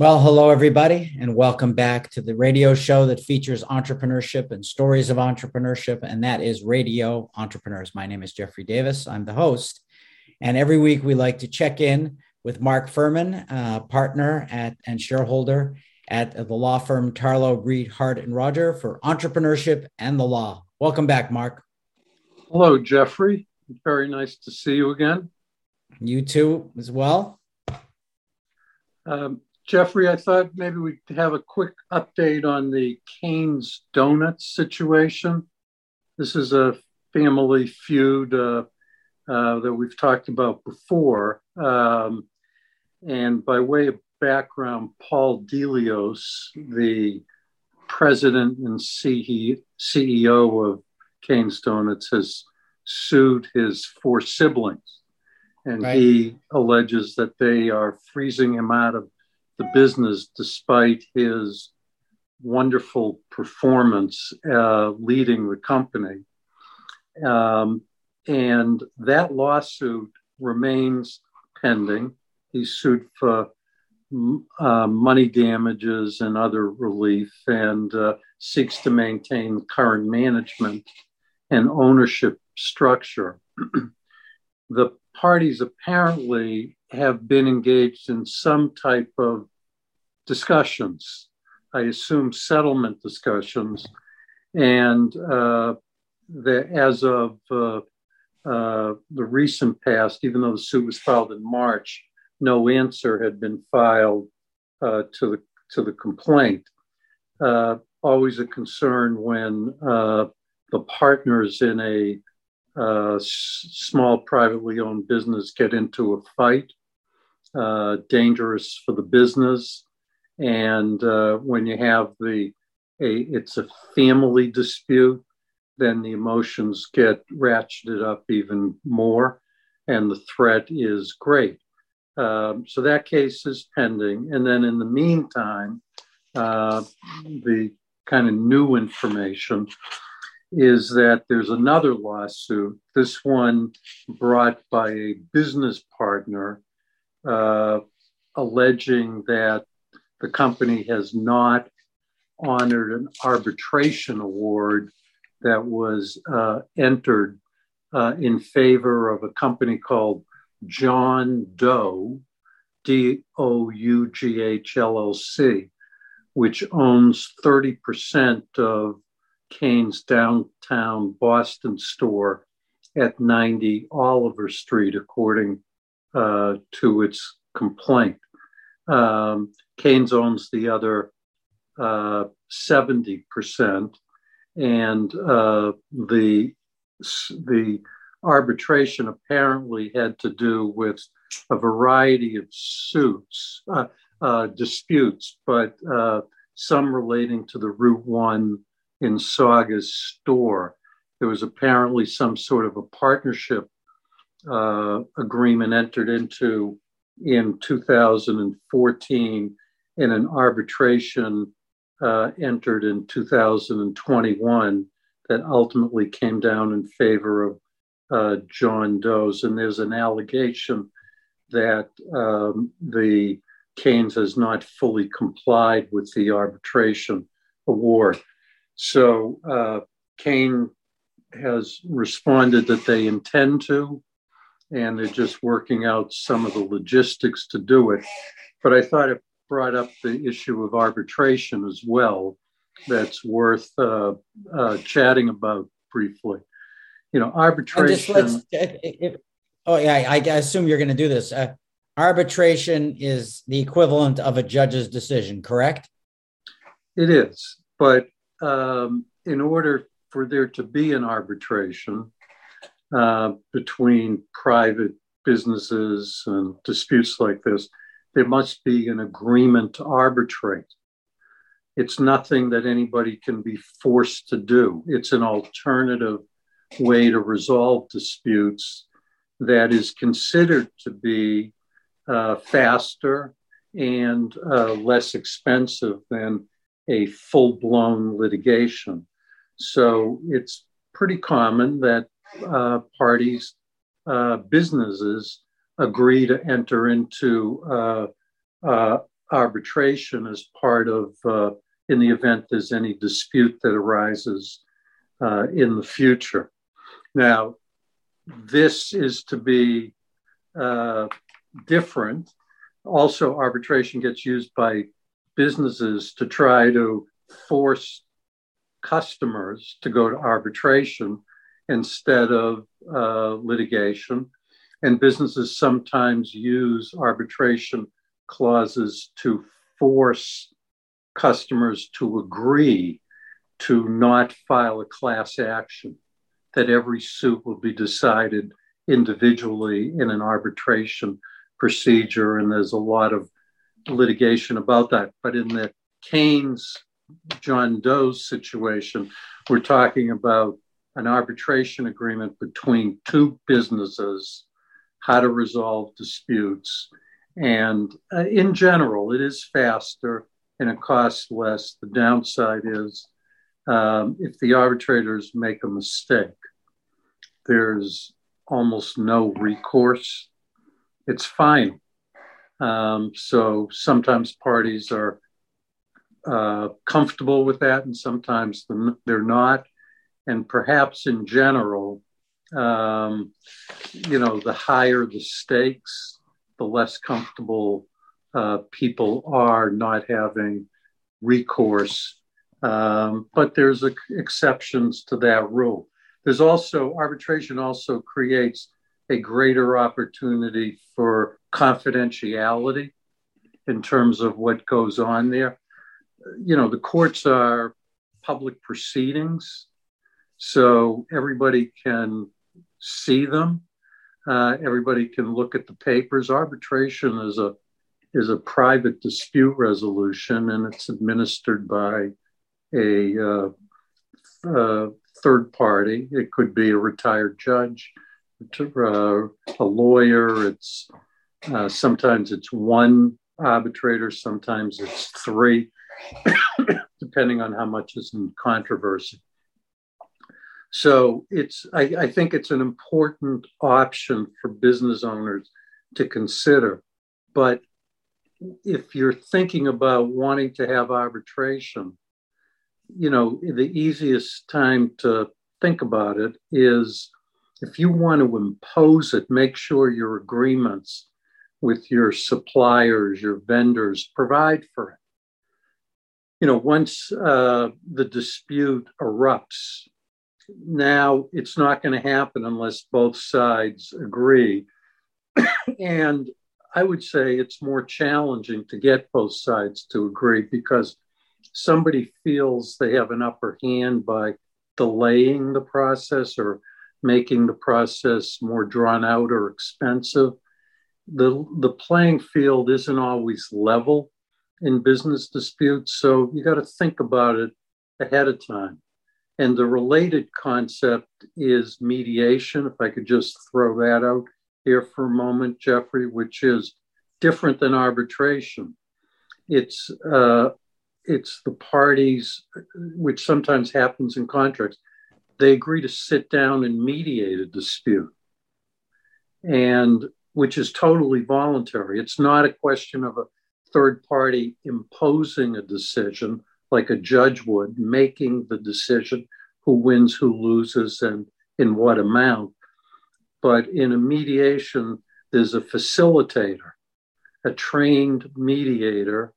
Well, hello, everybody, and welcome back to the radio show that features entrepreneurship and stories of entrepreneurship, and that is Radio Entrepreneurs. My name is Jeffrey Davis. I'm the host. And every week we like to check in with Mark Furman, uh, partner at and shareholder at the law firm Tarlow, Breed, Hart, and Roger for entrepreneurship and the law. Welcome back, Mark. Hello, Jeffrey. Very nice to see you again. You too, as well. Um, Jeffrey, I thought maybe we'd have a quick update on the Kane's Donuts situation. This is a family feud uh, uh, that we've talked about before. Um, and by way of background, Paul Delios, the president and CEO of Kane's Donuts, has sued his four siblings. And right. he alleges that they are freezing him out of the business despite his wonderful performance uh, leading the company. Um, and that lawsuit remains pending. He sued for uh, money damages and other relief and uh, seeks to maintain current management and ownership structure. the parties apparently have been engaged in some type of discussions, I assume settlement discussions, and uh, as of uh, uh, the recent past, even though the suit was filed in March, no answer had been filed uh, to the to the complaint. Uh, always a concern when uh, the partners in a uh, s- small privately owned business get into a fight. Uh, dangerous for the business, and uh, when you have the a it's a family dispute then the emotions get ratcheted up even more, and the threat is great. Um, so that case is pending. And then in the meantime, uh, the kind of new information is that there's another lawsuit, this one brought by a business partner, uh, alleging that the company has not honored an arbitration award that was uh, entered uh, in favor of a company called John Dough, D O U G H L L C, which owns 30% of Kane's downtown Boston store at 90 Oliver Street, according uh, to its complaint. Um, Kane's owns the other uh, 70% and uh, the the arbitration apparently had to do with a variety of suits, uh, uh, disputes, but uh, some relating to the Route One in Saugus store. There was apparently some sort of a partnership uh, agreement entered into in 2014 in an arbitration uh, entered in 2021 that ultimately came down in favor of uh, John Dough's. And there's an allegation that um, the Kane's has not fully complied with the arbitration award. So uh, Kane has responded that they intend to, and they're just working out some of the logistics to do it. But I thought it brought up the issue of arbitration as well. That's worth uh, uh, chatting about briefly. You know, arbitration. If, oh yeah, I, I, assume you're going to do this. Uh, arbitration is the equivalent of a judge's decision, correct? It is, but um, in order for there to be an arbitration uh, between private businesses and disputes like this, there must be an agreement to arbitrate. It's nothing that anybody can be forced to do. It's an alternative way to resolve disputes that is considered to be uh, faster and uh, less expensive than a full blown litigation. So it's pretty common that uh, parties, uh, businesses, agree to enter into uh, uh, arbitration as part of, in the event there's any dispute that arises in the future. Now, this is to be different. Also, arbitration gets used by businesses to try to force customers to go to arbitration instead of uh, litigation. And businesses sometimes use arbitration clauses to force customers to agree to not file a class action, that every suit will be decided individually in an arbitration procedure. And there's a lot of litigation about that. But in the Kane's John Dough's situation, we're talking about an arbitration agreement between two businesses, how to resolve disputes. And uh, in general, it is faster and it costs less. The downside is um, if the arbitrators make a mistake, there's almost no recourse. It's fine. Um, so sometimes parties are uh, comfortable with that, and sometimes they're not. And perhaps in general, um, you know, the higher the stakes, the less comfortable uh, people are not having recourse. Um, but there's a, exceptions to that rule. There's also arbitration also creates a greater opportunity for confidentiality in terms of what goes on there. You know, the courts are public proceedings, so everybody can see them. Uh, everybody can look at the papers. Arbitration is a is a private dispute resolution, and it's administered by a uh, uh, third party. It could be a retired judge, uh, a lawyer. It's uh, sometimes it's one arbitrator, sometimes it's three, depending on how much is in controversy. So it's I, I think it's an important option for business owners to consider. But if you're thinking about wanting to have arbitration, you know, the easiest time to think about it is if you want to impose it, make sure your agreements with your suppliers, your vendors provide for it. You know, once uh, the dispute erupts, now it's not going to happen unless both sides agree. and I would say it's more challenging to get both sides to agree because somebody feels they have an upper hand by delaying the process or making the process more drawn out or expensive. The, the playing field isn't always level in business disputes, so you got to think about it ahead of time. And the related concept is mediation, if I could just throw that out here for a moment, Jeffrey, which is different than arbitration. It's uh, it's the parties, which sometimes happens in contracts, they agree to sit down and mediate a dispute, and which is totally voluntary. It's not a question of a third party imposing a decision like a judge would, making the decision who wins, who loses, and in what amount. But in a mediation, there's a facilitator, a trained mediator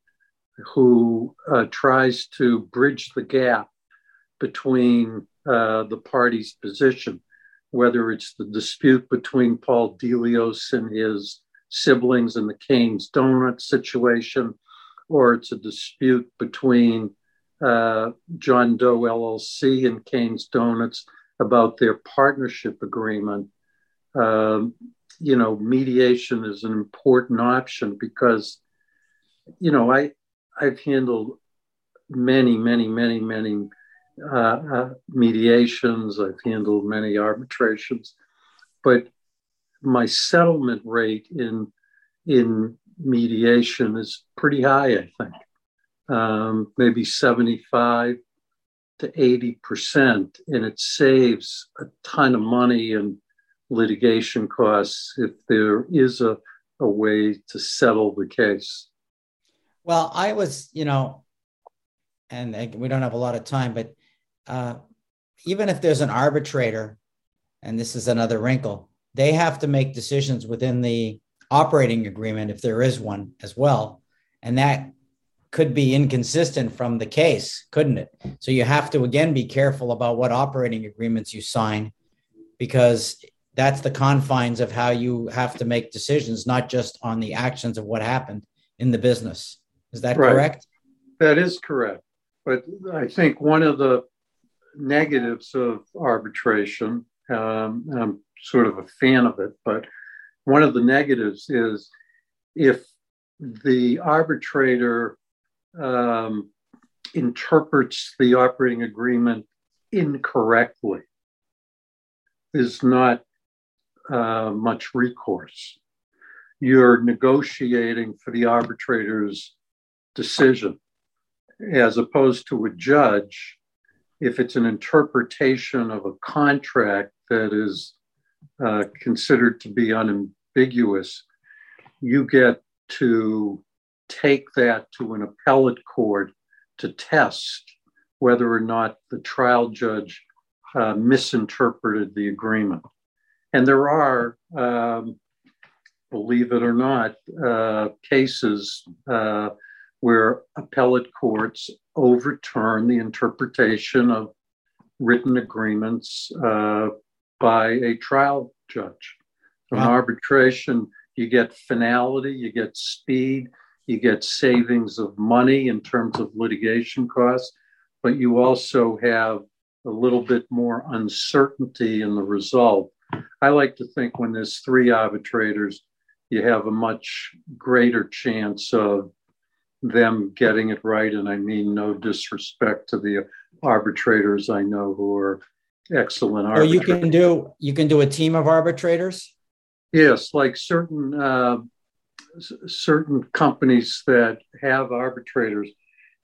who uh, tries to bridge the gap between uh, the parties' position, whether it's the dispute between Paul Delios and his siblings in the Kane's Donut situation, or it's a dispute between uh, John Dough LLC and Kane's Donuts about their partnership agreement. Um, you know, mediation is an important option because, you know, I I've handled many, many, many, many uh, uh, mediations. I've handled many arbitrations, but my settlement rate in in mediation is pretty high. I think um, maybe seventy five to eighty percent, and it saves a ton of money and litigation costs if there is a, a way to settle the case. Well, I was, you know, and we don't have a lot of time, but uh, even if there's an arbitrator, and this is another wrinkle, they have to make decisions within the operating agreement if there is one as well. And that could be inconsistent from the case, couldn't it? So you have to again be careful about what operating agreements you sign because that's the confines of how you have to make decisions, not just on the actions of what happened in the business. Is that right. correct? That is correct. But I think one of the negatives of arbitration, um, I'm sort of a fan of it, but one of the negatives is if the arbitrator um, interprets the operating agreement incorrectly, is not uh, much recourse. You're negotiating for the arbitrator's decision, as opposed to a judge. If it's an interpretation of a contract that is uh, considered to be unambiguous, you get to take that to an appellate court to test whether or not the trial judge uh, misinterpreted the agreement. And there are, um, believe it or not, uh, cases uh, where appellate courts overturn the interpretation of written agreements uh, by a trial judge. From wow. arbitration, you get finality, you get speed, you get savings of money in terms of litigation costs, but you also have a little bit more uncertainty in the result. I like to think when there's three arbitrators, you have a much greater chance of them getting it right. And I mean no disrespect to the arbitrators I know who are excellent arbitrators. So you can do you can do a team of arbitrators? Yes, like certain uh, certain companies that have arbitrators,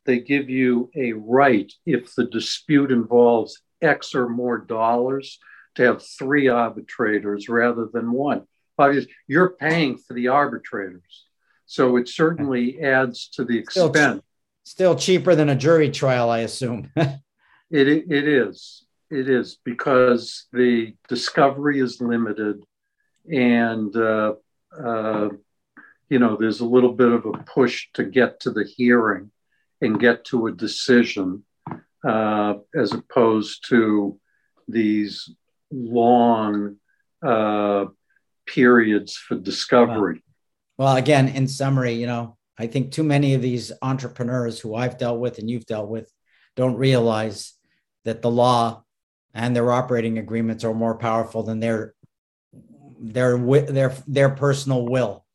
they give you a right if the dispute involves X or more dollars to have three arbitrators rather than one. Obviously, you're paying for the arbitrators. So it certainly adds to the expense. Still, still cheaper than a jury trial, I assume. it, it is. It is because the discovery is limited and uh, uh, you know, there's a little bit of a push to get to the hearing and get to a decision uh, as opposed to these long uh, periods for discovery. Well, well, again, in summary, you know, I think too many of these entrepreneurs who I've dealt with and you've dealt with don't realize that the law and their operating agreements are more powerful than their their their their personal will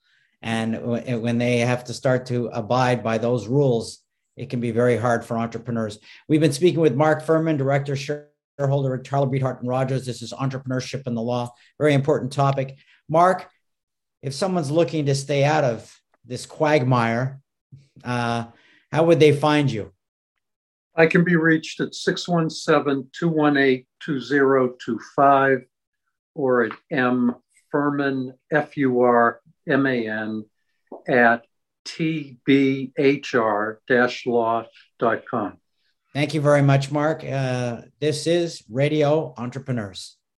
and when they have to start to abide by those rules, it can be very hard for entrepreneurs. We've been speaking with Mark Furman, director, shareholder at Tarlow Breed Hart and Rodgers. This is entrepreneurship and the law, very important topic. Mark, if someone's looking to stay out of this quagmire, uh, how would they find you? I can be reached at 617 218 2025 or at M Furman, F U R M-A-N, at tbhr-law.com. Thank you very much, Mark. Uh, this is Radio Entrepreneurs.